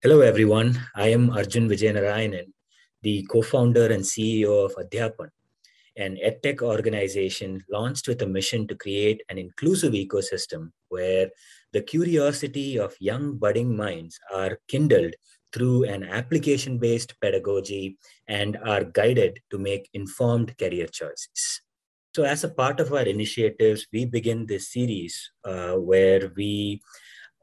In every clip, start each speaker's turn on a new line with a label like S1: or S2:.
S1: Hello, everyone. I am Arjun Vijayanarayanan, the co founder and CEO of Adhyapan, an edtech organization launched with a mission to create an inclusive ecosystem where the curiosity of young budding minds are kindled through an application based pedagogy and are guided to make informed career choices. So, as a part of our initiatives, we begin this series uh, where we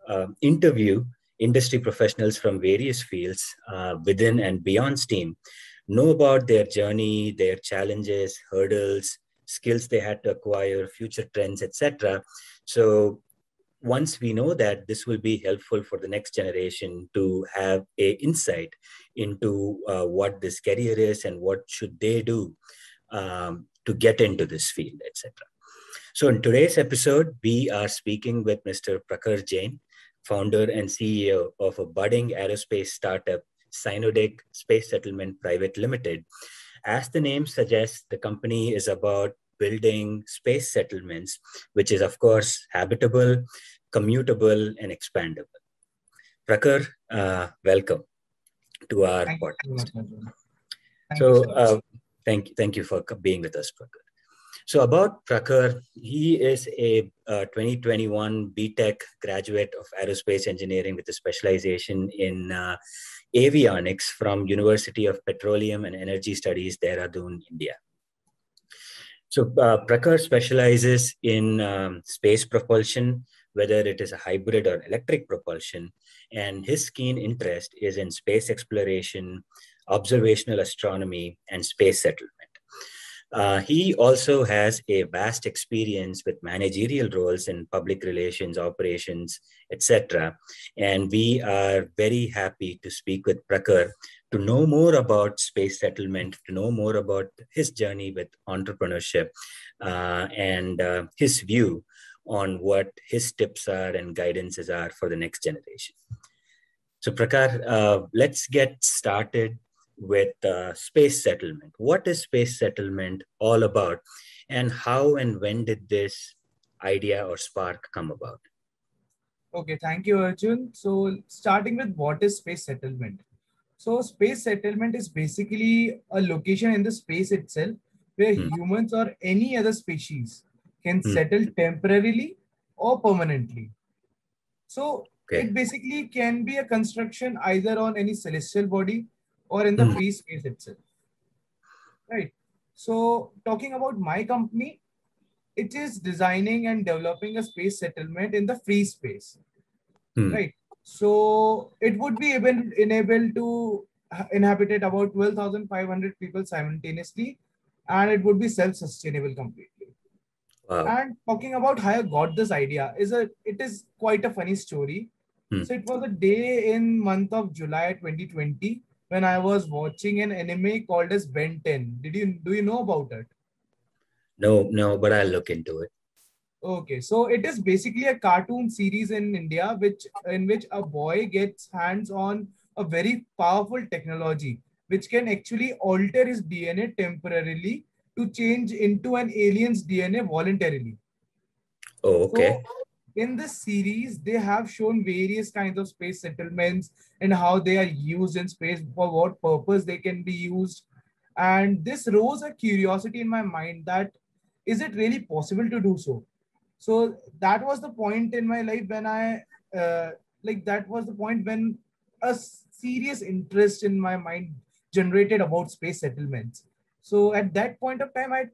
S1: uh, interview industry professionals from various fields uh, within and beyond STEAM know about their journey, their challenges, hurdles, skills they had to acquire, future trends, etc. So once we know that, this will be helpful for the next generation to have a insight into uh, what this career is and what should they do um, to get into this field, etc. So in today's episode, we are speaking with Mr. Prakhar Jain founder and CEO of a budding aerospace startup, Synodic Space Settlement Private Limited. As the name suggests, the company is about building space settlements, which is, of course, habitable, commutable, and expandable. Prakhar, uh, welcome to our thank podcast. You so, uh, thank, thank you for being with us, Prakhar. So about Prakhar, he is a uh, 2021 BTech graduate of aerospace engineering with a specialization in uh, avionics from University of Petroleum and Energy Studies, Dehradun, India. So uh, Prakhar specializes in um, space propulsion, whether it is a hybrid or electric propulsion, and his keen interest is in space exploration, observational astronomy, and space settlement. Uh, he also has a vast experience with managerial roles in public relations, operations, etc. And we are very happy to speak with Prakhar to know more about space settlement, to know more about his journey with entrepreneurship uh, and uh, his view on what his tips are and guidances are for the next generation. So, Prakhar, uh, let's get started with uh, space settlement. What is space settlement all about, and how and when did this idea or spark come about?
S2: Okay, thank you, Arjun. So, starting with what is space settlement? So, space settlement is basically a location in the space itself where hmm. humans or any other species can hmm. settle temporarily or permanently. So, okay. it basically can be a construction either on any celestial body or in the mm. free space itself. Right. So, talking about my company, it is designing and developing a space settlement in the free space. Mm. Right. So, it would be able enable to inhabit about 12,500 people simultaneously, and it would be self-sustainable completely. Wow. And talking about how I got this idea is a it is quite a funny story. Hmm. So it was a day in month of July 2020 when I was watching an anime called as Ben 10. Did you do you know about it?
S1: No, no, but I'll look into it.
S2: Okay, so it is basically a cartoon series in India, which in which a boy gets hands on a very powerful technology, which can actually alter his DNA temporarily to change into an alien's DNA voluntarily.
S1: Oh, okay.
S2: So in this series, they have shown various kinds of space settlements and how they are used in space, for what purpose they can be used. And this rose a curiosity in my mind that is it really possible to do so? So that was the point in my life when I, uh, like, that was the point when a serious interest in my mind generated about space settlements. So at that point of time, I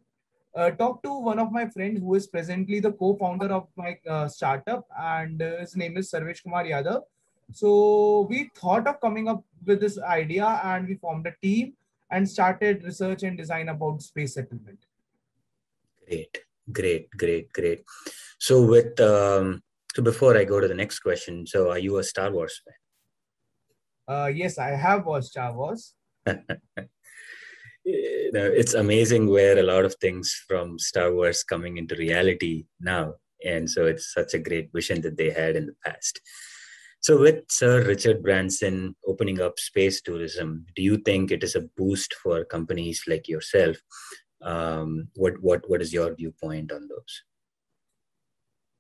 S2: uh, talked to one of my friends who is presently the co-founder of my uh, startup and uh, his name is Sarvesh Kumar Yadav. So we thought of coming up with this idea and we formed a team and started research and design about space settlement.
S1: Great, great, great, great. So with um, so before I go to the next question, so are you a Star Wars
S2: fan? Uh, yes, I have watched Star Wars.
S1: you know, it's amazing where a lot of things from Star Wars coming into reality now. And so it's such a great vision that they had in the past. So, with Sir Richard Branson opening up space tourism, do you think it is a boost for companies like yourself? Um, what what what is your viewpoint on those?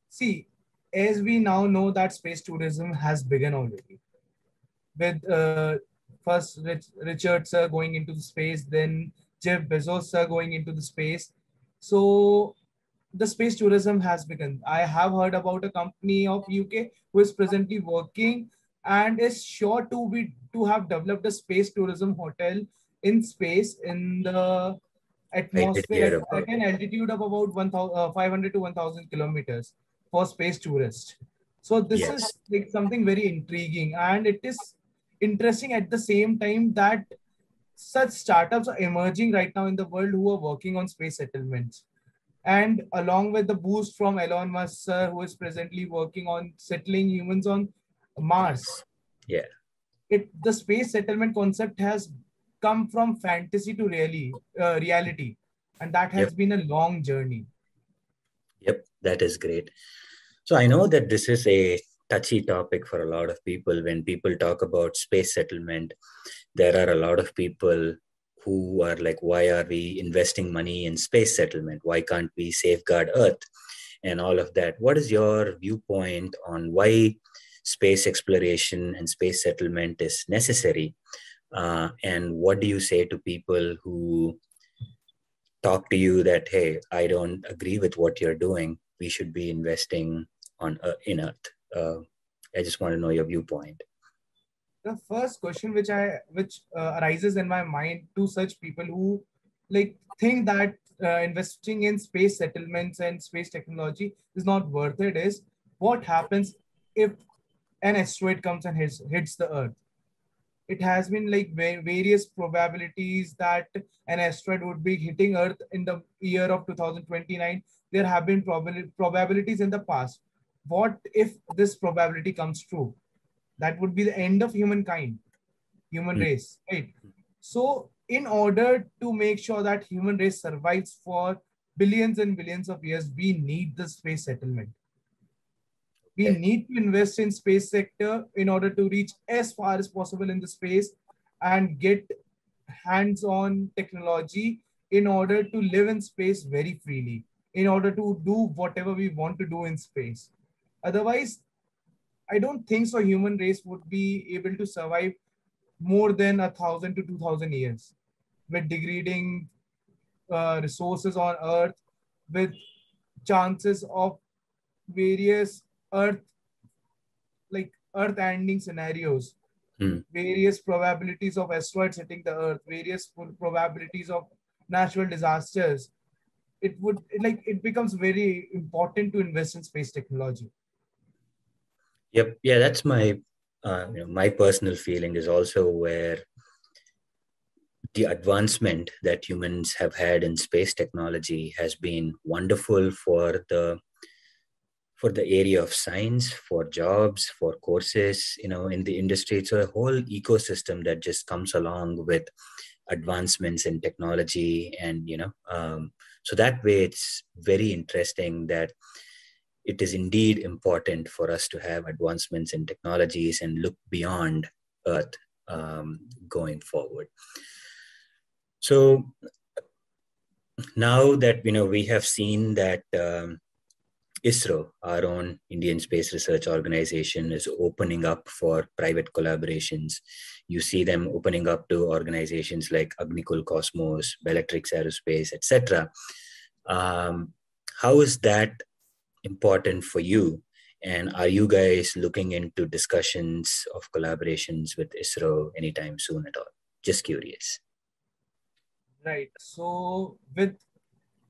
S2: See, as we now know that space tourism has begun already, with uh, first Rich, Richard sir going into the space, then Jeff Bezos sir going into the space. So the space tourism has begun. I have heard about a company of UK who is presently working and is sure to be to have developed a space tourism hotel in space in the atmosphere at, an altitude of about 1, uh, 500 to 1000 kilometers for space tourists. So this yes. is like something very intriguing and it is interesting at the same time that such startups are emerging right now in the world who are working on space settlements. And along with the boost from Elon Musk, sir, who is presently working on settling humans on Mars.
S1: Yeah.
S2: It the space settlement concept has come from fantasy to really uh, reality, and that has yep. been a long journey.
S1: Yep, that is great. So I know that this is a touchy topic for a lot of people. When people talk about space settlement, there are a lot of people who are like, why are we investing money in space settlement? Why can't we safeguard Earth? And all of that. What is your viewpoint on why space exploration and space settlement is necessary? Uh, and what do you say to people who talk to you that, hey, I don't agree with what you're doing? We should be investing on uh, in Earth. Uh, I just want to know your viewpoint.
S2: The first question which i which uh, arises in my mind to such people who like think that uh, investing in space settlements and space technology is not worth it is what happens if an asteroid comes and hits, hits the earth? It has been like various probabilities that an asteroid would be hitting earth in the year of 2029 there have been prob- probabilities in the past what if this probability comes true? That would be the end of humankind human mm. race right? So in order to make sure that human race survives for billions and billions of years we need the space settlement. We need to invest in space sector in order to reach as far as possible in the space and get hands-on technology in order to live in space very freely in order to do whatever we want to do in space otherwise I don't think so. Human race would be able to survive more than a thousand to two thousand years with degrading uh, resources on Earth, with chances of various Earth like Earth ending scenarios,
S1: mm.
S2: various probabilities of asteroids hitting the Earth, various probabilities of natural disasters. It would it, like it becomes very important to invest in space technology.
S1: Yep. Yeah, that's my uh, you know, my personal feeling is also where the advancement that humans have had in space technology has been wonderful for the for the area of science for jobs for courses you know in the industry it's a whole ecosystem that just comes along with advancements in technology and you know um, so that way it's very interesting that it is indeed important for us to have advancements in technologies and look beyond Earth um, going forward. So now that you know we have seen that um, ISRO, our own Indian Space Research Organization, is opening up for private collaborations. You see them opening up to organizations like Agnikul Cosmos, Bellatrix Aerospace, etc. Um, how is that important for you? And are you guys looking into discussions of collaborations with ISRO anytime soon at all? Just curious.
S2: Right. So, with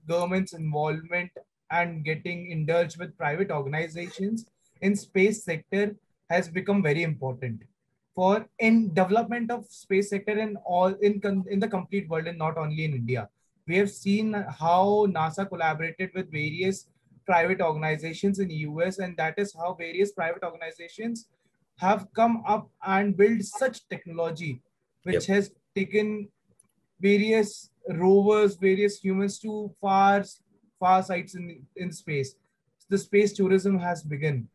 S2: government's involvement and getting indulged with private organizations in space sector has become very important for in development of space sector in all in in the complete world and not only in India. We have seen how NASA collaborated with various private organizations in the US, and that is how various private organizations have come up and built such technology, which yep. has taken various rovers, various humans to far, far sites in, in space. The space tourism has begun.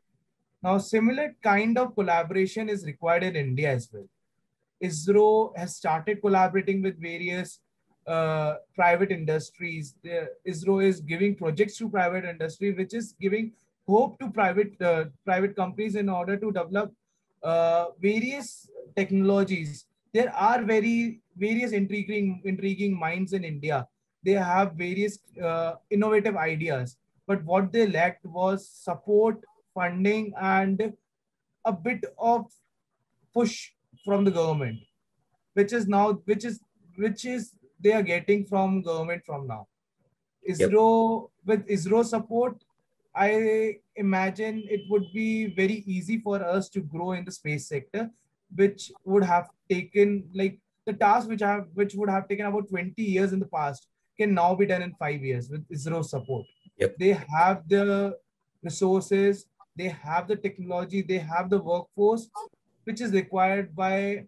S2: Now, similar kind of collaboration is required in India as well. ISRO has started collaborating with various uh, private industries. The, ISRO is giving projects to private industry, which is giving hope to private uh, private companies in order to develop uh, various technologies. There are very various intriguing intriguing minds in India. They have various uh, innovative ideas, but what they lacked was support, funding, and a bit of push from the government, which is now which is which is they are getting from government from now. ISRO yep. with ISRO support, I imagine it would be very easy for us to grow in the space sector, which would have taken like the task which have which would have taken about 20 years in the past can now be done in five years with ISRO support.
S1: Yep.
S2: They have the resources, they have the technology, they have the workforce, which is required by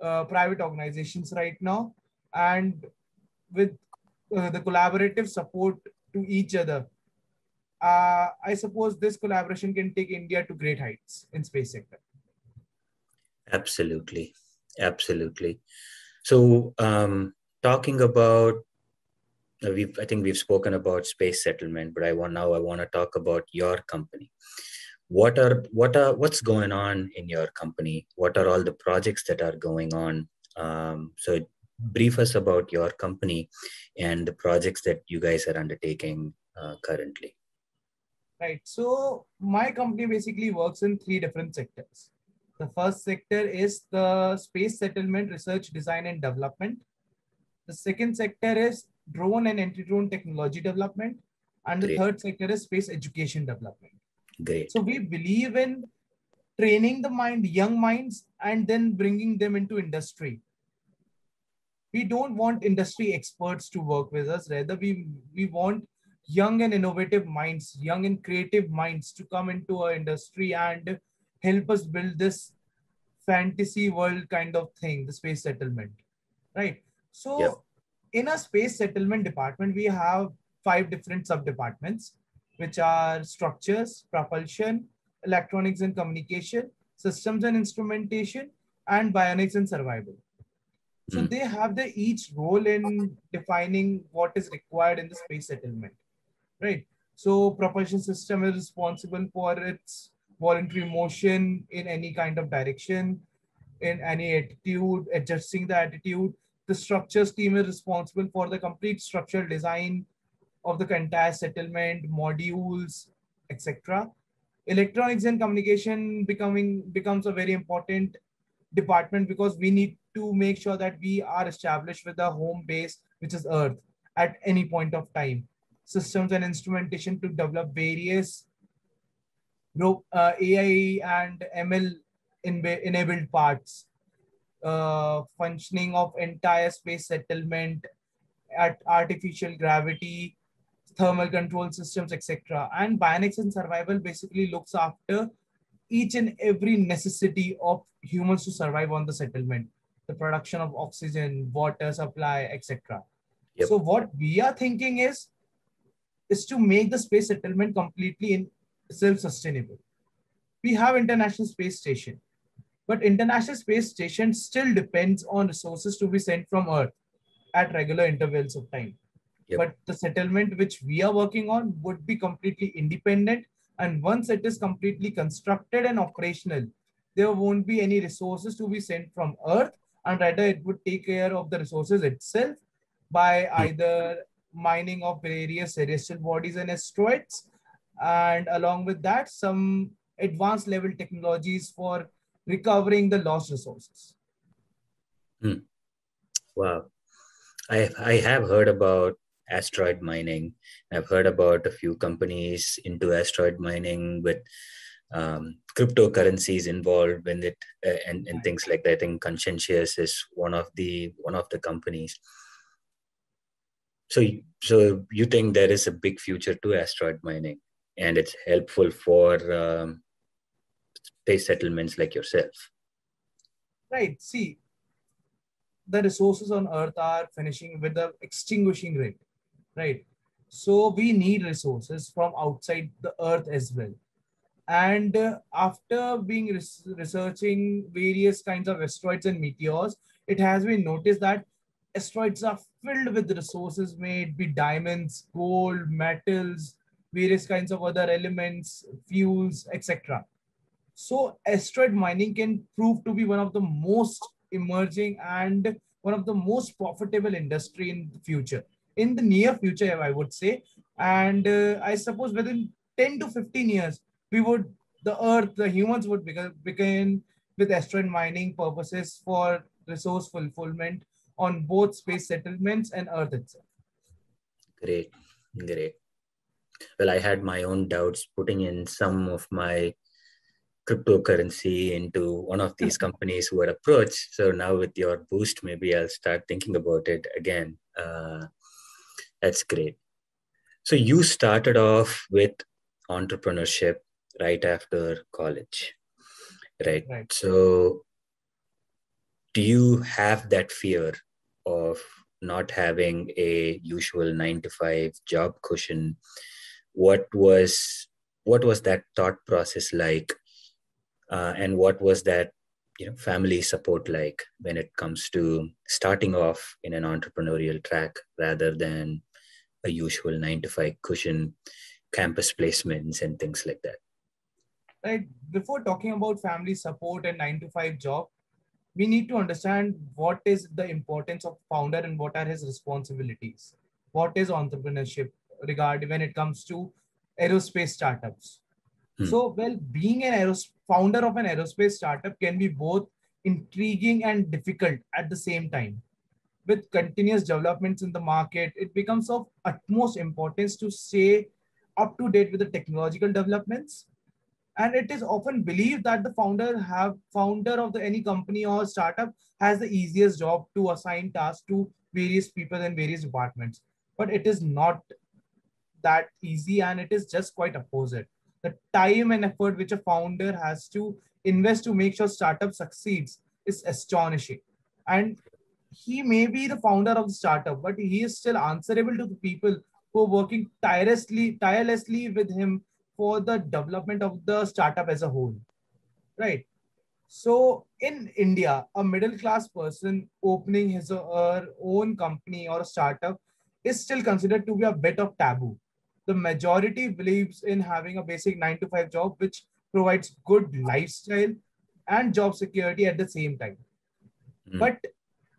S2: uh, private organizations right now. And with uh, the collaborative support to each other, uh, I suppose this collaboration can take India to great heights in space sector.
S1: Absolutely, absolutely. So, um, talking about, uh, we've I think we've spoken about space settlement, but I want now I want to talk about your company. What are what are what's going on in your company? What are all the projects that are going on? Um, so, brief us about your company and the projects that you guys are undertaking uh, currently.
S2: Right. So my company basically works in three different sectors. The first sector is the space settlement research, design, and development. The second sector is drone and anti-drone technology development. And the Great. third sector is space education development.
S1: Great.
S2: So we believe in training the mind, young minds, and then bringing them into industry. We don't want industry experts to work with us. Rather, we, we want young and innovative minds, young and creative minds to come into our industry and help us build this fantasy world kind of thing, the space settlement. Right. So yep. in a space settlement department, we have five different sub departments, which are structures, propulsion, electronics and communication, systems and instrumentation, and bionics and survival. So mm. they have the each role in defining what is required in the space settlement right? So propulsion system is responsible for its voluntary motion in any kind of direction, in any attitude, adjusting the attitude. The structures team is responsible for the complete structural design of the entire settlement, modules, etc. Electronics and communication becoming becomes a very important department because we need to make sure that we are established with a home base, which is Earth, at any point of time. Systems and instrumentation to develop various uh, AI and ML enabled parts, uh, functioning of entire space settlement at artificial gravity, thermal control systems, etc. And Bionics and Survival basically looks after each and every necessity of humans to survive on the settlement, the production of oxygen, water supply, etc. Yep. So what we are thinking is is to make the space settlement completely in self-sustainable. We have International Space Station, but International Space Station still depends on resources to be sent from Earth at regular intervals of time. Yep. But the settlement which we are working on would be completely independent. And once it is completely constructed and operational, there won't be any resources to be sent from Earth, and rather it would take care of the resources itself by hmm. either mining of various celestial bodies and asteroids. And along with that, some advanced level technologies for recovering the lost resources.
S1: Hmm. Wow. I, I have heard about asteroid mining. I've heard about a few companies into asteroid mining with um, cryptocurrencies involved in it uh, and, and things like that. I think Conscientious is one of the one of the companies. So, so you think there is a big future to asteroid mining, and it's helpful for um, space settlements like yourself.
S2: Right. See, the resources on Earth are finishing with the extinguishing rate. Right. So we need resources from outside the Earth as well. And uh, after being res- researching various kinds of asteroids and meteors, it has been noticed that asteroids are filled with resources, may it be diamonds, gold, metals, various kinds of other elements, fuels, etc. So asteroid mining can prove to be one of the most emerging and one of the most profitable industry in the future, in the near future, I would say. And uh, I suppose within 10 to 15 years, we would, the earth, the humans would begin, begin with asteroid mining purposes for resource fulfillment on both space settlements and earth itself.
S1: Great, great. Well, I had my own doubts putting in some of my cryptocurrency into one of these companies who had approached. So now with your boost, maybe I'll start thinking about it again. Uh, that's great. So you started off with entrepreneurship right after college, right?
S2: Right.
S1: So do you have that fear of not having a usual nine to five job cushion? What was what was that thought process like uh, and what was that you know family support like when it comes to starting off in an entrepreneurial track rather than a usual nine to five cushion campus placements and things like that
S2: right before talking about family support and 9 to 5 job we need to understand what is the importance of founder and what are his responsibilities what is entrepreneurship regarding when it comes to aerospace startups Hmm. So, well, being an aeros- founder of an aerospace startup can be both intriguing and difficult at the same time. With continuous developments in the market, it becomes of utmost importance to stay up to date with the technological developments. And it is often believed that the founder have founder of the any company or startup has the easiest job to assign tasks to various people in various departments. But it is not that easy, and it is just quite opposite the time and effort which a founder has to invest to make sure startup succeeds is astonishing and he may be the founder of the startup but he is still answerable to the people who are working tirelessly tirelessly with him for the development of the startup as a whole right so in india a middle class person opening his or her own company or a startup is still considered to be a bit of taboo the majority believes in having a basic nine to five job, which provides good lifestyle and job security at the same time. Mm. But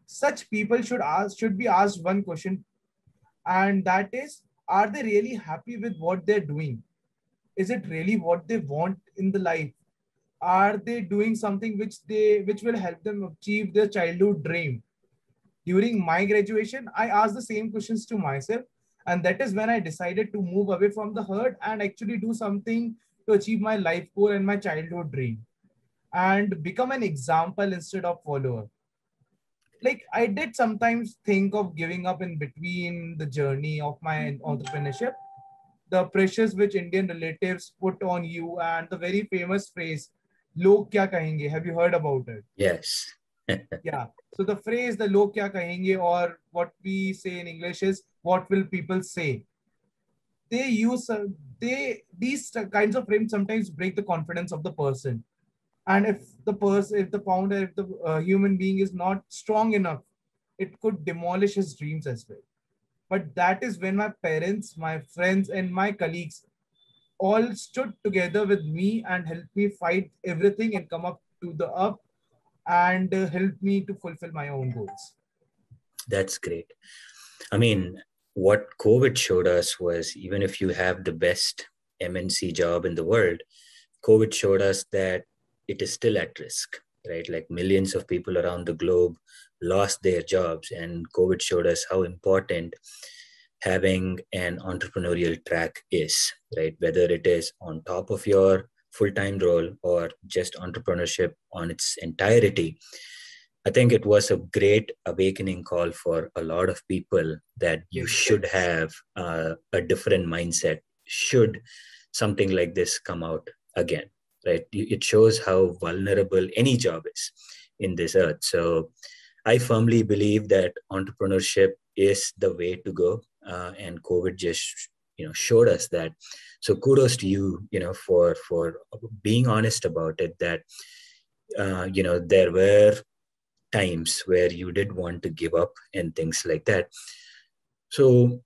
S2: such people should ask should be asked one question, and that is, are they really happy with what they're doing? Is it really what they want in the life? Are they doing something which they which will help them achieve their childhood dream? During my graduation, I asked the same questions to myself and that is when I decided to move away from the herd and actually do something to achieve my life goal and my childhood dream and become an example instead of follower. Like I did sometimes think of giving up in between the journey of my entrepreneurship. The pressures which Indian relatives put on you and the very famous phrase, log kya kahenge? Have you heard about it?
S1: Yes.
S2: yeah. So the phrase the log kya kahenge or what we say in English is what will people say they use uh, they these kinds of frames sometimes break the confidence of the person and if the person if the founder if the uh, human being is not strong enough it could demolish his dreams as well but that is when my parents my friends and my colleagues all stood together with me and helped me fight everything and come up to the up and uh, helped me to fulfill my own goals
S1: that's great i mean what COVID showed us was even if you have the best MNC job in the world, COVID showed us that it is still at risk, right? Like millions of people around the globe lost their jobs, and COVID showed us how important having an entrepreneurial track is, right? Whether it is on top of your full time role or just entrepreneurship on its entirety I think it was a great awakening call for a lot of people that you should have uh, a different mindset should something like this come out again, right? It shows how vulnerable any job is in this earth. So I firmly believe that entrepreneurship is the way to go, uh, and COVID just you know showed us that. So kudos to you, you know, for for being honest about it. That uh, you know there were times where you did want to give up and things like that so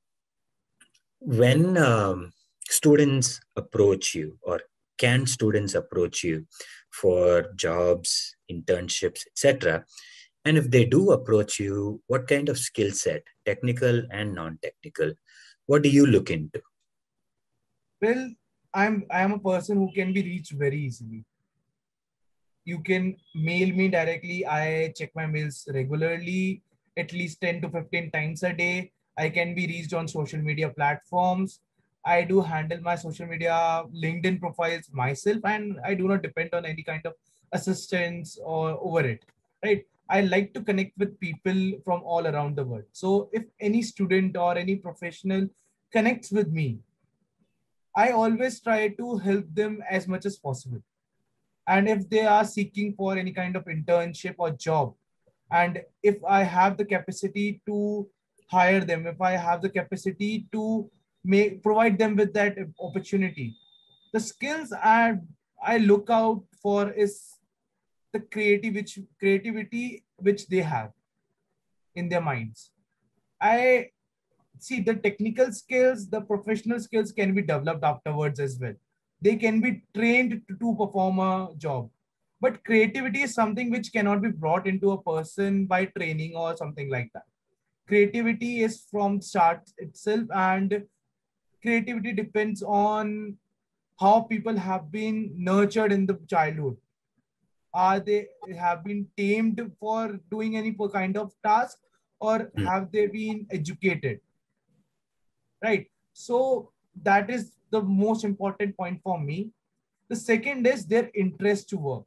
S1: when um, students approach you or can students approach you for jobs, internships, etc. And if they do approach you, what kind of skill set, technical and non-technical, what do you look into?
S2: Well, I'm I am a person who can be reached very easily. You can mail me directly. I check my mails regularly, at least 10 to 15 times a day. I can be reached on social media platforms. I do handle my social media LinkedIn profiles myself, and I do not depend on any kind of assistance or over it. Right. I like to connect with people from all around the world. So if any student or any professional connects with me, I always try to help them as much as possible. And if they are seeking for any kind of internship or job, and if I have the capacity to hire them, if I have the capacity to make provide them with that opportunity, the skills I I look out for is the creative which creativity which they have in their minds. I see the technical skills the professional skills can be developed afterwards as well. They can be trained to, to perform a job. But creativity is something which cannot be brought into a person by training or something like that. Creativity is from start itself and creativity depends on how people have been nurtured in the childhood are they have been tamed for doing any kind of task? Or hmm. have they been educated? Right. So that is the most important point for me. The second is their interest to work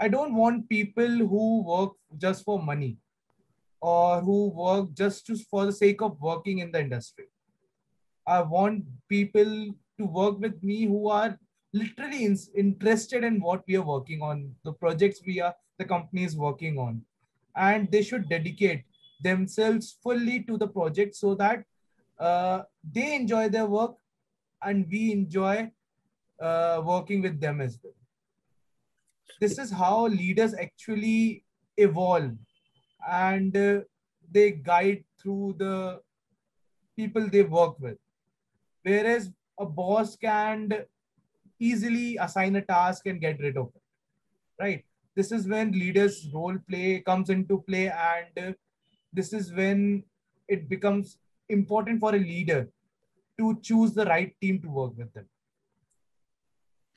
S2: i don't want people who work just for money or who work just to, for the sake of working in the industry. I want people to work with me who are literally in, interested in what we are working on, the projects we are, the company is working on. And they should dedicate themselves fully to the project so that uh, they enjoy their work and we enjoy uh, working with them as well. This is how leaders actually evolve and uh, they guide through the people they work with. Whereas a boss can easily assign a task and get rid of it right? This is when leaders role play comes into play and uh, this is when it becomes important for a leader to choose the right team to work with them.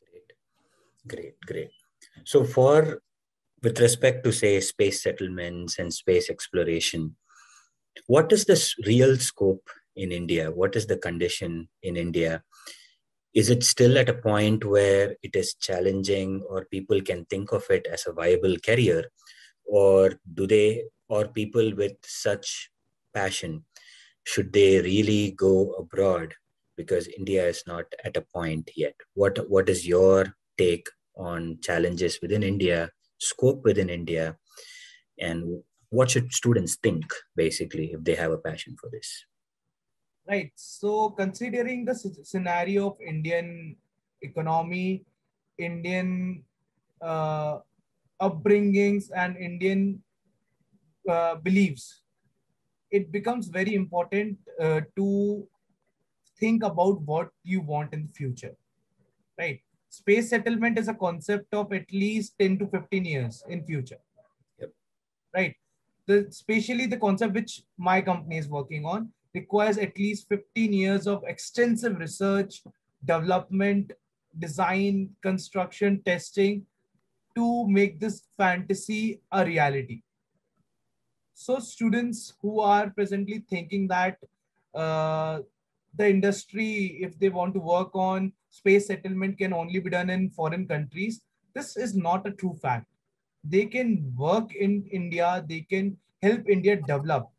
S1: Great. Great great. So for with respect to say space settlements and space exploration what is the real scope in india? What is the condition in india is it still at a point where it is challenging or people can think of it as a viable career? Or do they or people with such passion should they really go abroad? Because india is not at a point yet. What what is your take on challenges within india scope within india? And what should students think basically if they have a passion for this
S2: Right. So considering the scenario of Indian economy, Indian uh, upbringings, and Indian uh, beliefs, it becomes very important uh, to think about what you want in the future. Right. Space settlement is a concept of at least 10 to 15 years in future.
S1: Yep.
S2: Right. The, especially the concept which my company is working on requires at least 15 years of extensive research, development, design, construction, testing to make this fantasy a reality. So students who are presently thinking that uh, the industry, if they want to work on space settlement can only be done in foreign countries, this is not a true fact. They can work in India, they can help India develop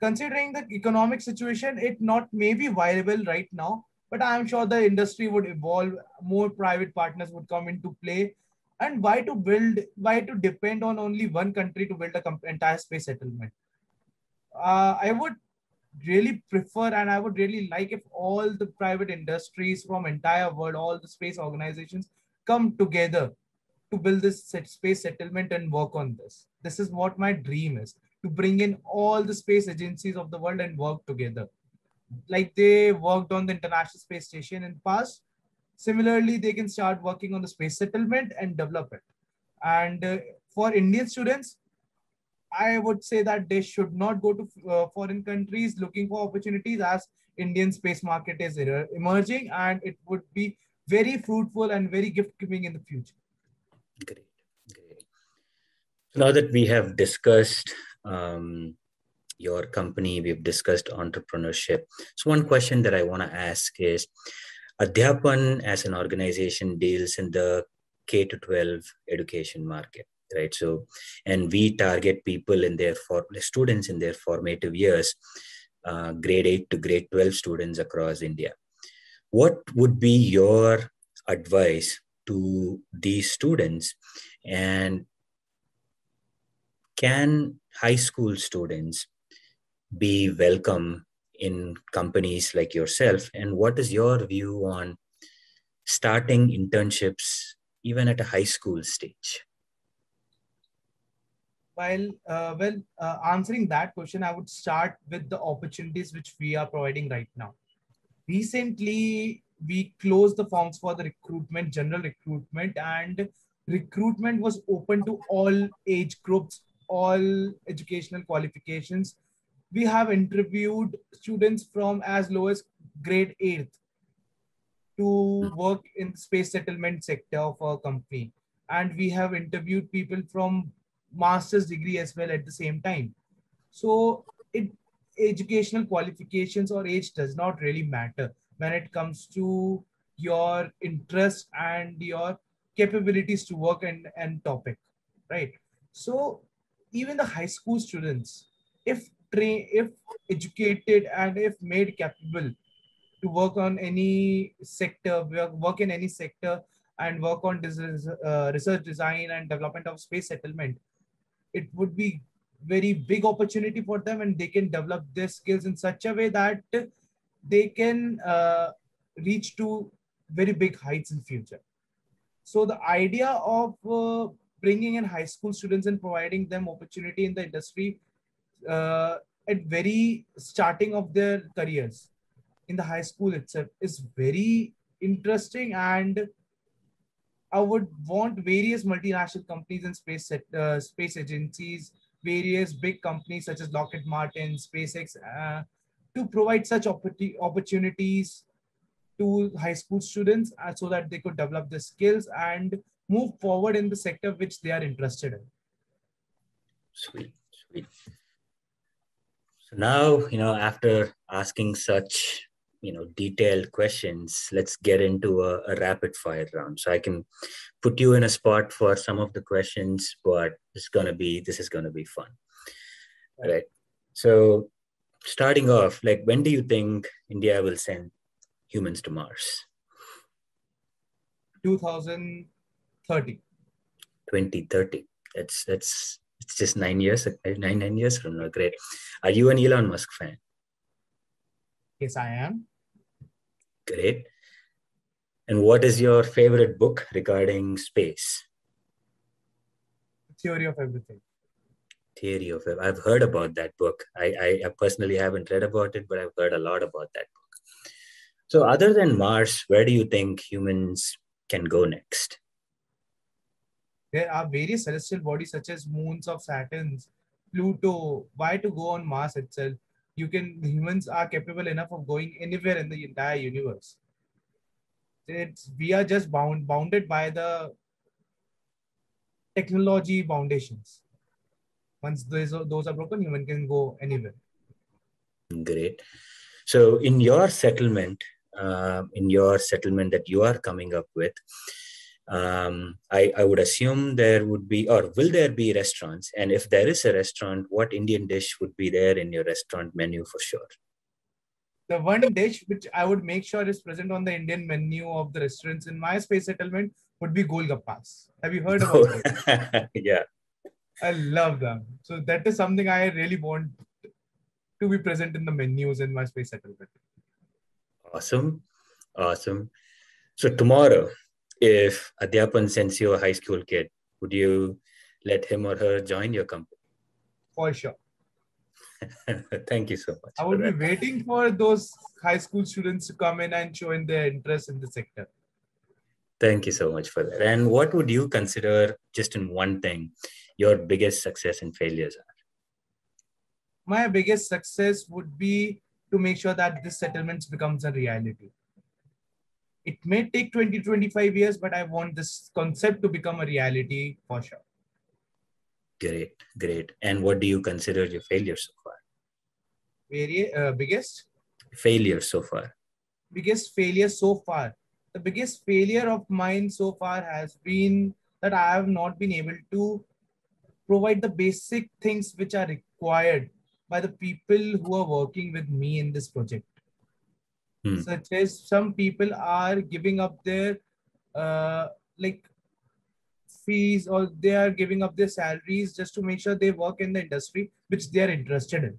S2: considering the economic situation, it not may be viable right now, but I'm sure the industry would evolve. More private partners would come into play. And why to build, why to depend on only one country to build a entire space settlement? Uh, I would really prefer and I would really like if all the private industries from entire world, all the space organizations come together to build this space settlement and work on this. This is what my dream is to bring in all the space agencies of the world and work together. Like they worked on the International Space Station in the past, Similarly, they can start working on the space settlement and develop it. And uh, for Indian students, I would say that they should not go to uh, foreign countries looking for opportunities as Indian space market is emerging and it would be very fruitful and very gift giving in the future.
S1: Great, great. Now that we have discussed um, your company, we've discussed entrepreneurship. So one question that I want to ask is, Adhyapan as an organization deals in the K to 12 education market, right? So, and we target people in their for students in their formative years, uh, grade 8 to grade 12 students across India. What would be your advice to these students? And can high school students be welcome in companies like yourself? And what is your view on starting internships even at a high school stage?
S2: While uh, well uh, answering that question i would start with the opportunities which we are providing right now. Recently we closed the forms for the recruitment general recruitment and recruitment was open to all age groups all educational qualifications. We have interviewed students from as low as grade 8th to work in space settlement sector of our company. And we have interviewed people from master's degree as well at the same time. So it educational qualifications or age does not really matter when it comes to your interest and your capabilities to work and, and topic right? So even the high school students if train if educated and if made capable to work on any sector work in any sector and work on uh, research design and development of space settlement it would be very big opportunity for them and they can develop their skills in such a way that they can uh, reach to very big heights in future. So the idea of uh, bringing in high school students and providing them opportunity in the industry uh, at very starting of their careers in the high school itself is very interesting and I would want various multinational companies and space set, uh, space agencies, various big companies such as Lockheed Martin, SpaceX, uh, to provide such opp- opportunities to high school students uh, so that they could develop the skills and move forward in the sector which they are interested in.
S1: Sweet, sweet. So now, you know, after asking such, you know, detailed questions, let's get into a, a rapid fire round. So I can put you in a spot for some of the questions, but it's gonna be this is gonna be fun. All right. So starting off, like when do you think India will send humans to Mars?
S2: 2030.
S1: 2030. That's that's it's just nine years, nine nine years from now. Great. Are you an Elon Musk fan?
S2: Yes, I am.
S1: Great. And what is your favorite book regarding space?
S2: Theory of Everything.
S1: Theory of I've heard about that book. I, I personally haven't read about it, but I've heard a lot about that book. So, other than Mars, where do you think humans can go next?
S2: There are various celestial bodies such as moons of Saturns, Pluto. Why to go on Mars itself? You can humans are capable enough of going anywhere in the entire universe. It's we are just bound bounded by the technology foundations. Once those those are broken, human can go anywhere.
S1: Great. So in your settlement, uh, in your settlement that you are coming up with, um, I, I would assume there would be, or will there be restaurants? And if there is a restaurant, what Indian dish would be there in your restaurant menu for sure?
S2: The one dish which I would make sure is present on the Indian menu of the restaurants in my space settlement would be Golgappas. Have you heard about
S1: it? yeah.
S2: I love them. So that is something I really want to be present in the menus in my space settlement.
S1: Awesome. Awesome. So tomorrow, if Adhyapan sends you a high school kid, would you let him or her join your company?
S2: For sure.
S1: Thank you so much.
S2: I would be waiting for those high school students to come in and show in their interest in the sector.
S1: Thank you so much for that. And what would you consider, just in one thing, your biggest success and failures are?
S2: My biggest success would be to make sure that this settlements becomes a reality. It may take 20, 25 years, but I want this concept to become a reality for sure.
S1: Great, great. And what do you consider your failures so far?
S2: Very, uh, biggest?
S1: Failure so far.
S2: Biggest failure so far. The biggest failure of mine so far has been that I have not been able to provide the basic things which are required by the people who are working with me in this project. Hmm. Such as some people are giving up their uh, like fees or they are giving up their salaries just to make sure they work in the industry which they are interested in.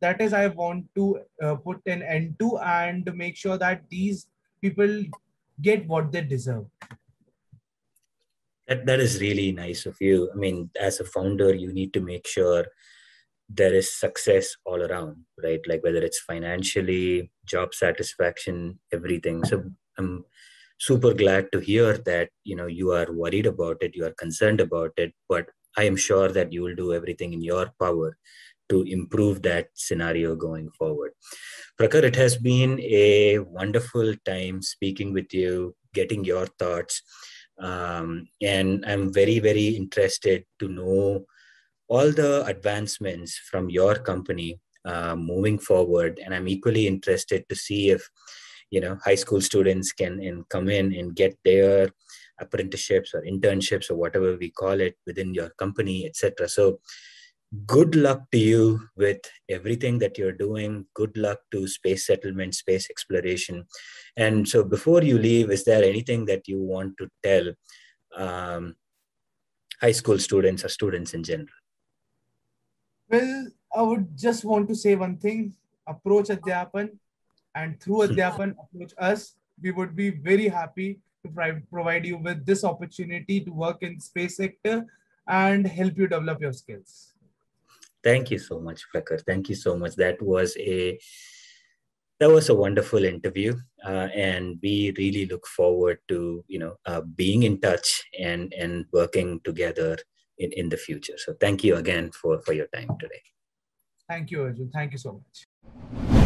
S2: That is i want to uh, put an end to and make sure that these people get what they deserve.
S1: That, that is really nice of you. I mean as a founder you need to make sure there is success all around right? Like whether it's financially job satisfaction everything. So i'm super glad to hear that you know you are worried about it you are concerned about it but i am sure that you will do everything in your power to improve that scenario going forward. Prakhar it has been a wonderful time speaking with you getting your thoughts. Um, and i'm very very interested to know all the advancements from your company uh, moving forward and i'm equally interested to see if you know high school students can come in and get their apprenticeships or internships or whatever we call it within your company etc so good luck to you with everything that you're doing. Good luck to space settlement space exploration. And so before you leave is there anything that you want to tell um, high school students or students in general
S2: well i would just want to say one thing approach adhyapan and through Adhyapan approach us, we would be very happy to provide you with this opportunity to work in space sector and help you develop your skills.
S1: Thank you so much, Prakhar. Thank you so much. That was a that was a wonderful interview, uh, and we really look forward to you know uh, being in touch and and working together in, in the future. So thank you again for for your time today.
S2: Thank you, Arjun. Thank you so much.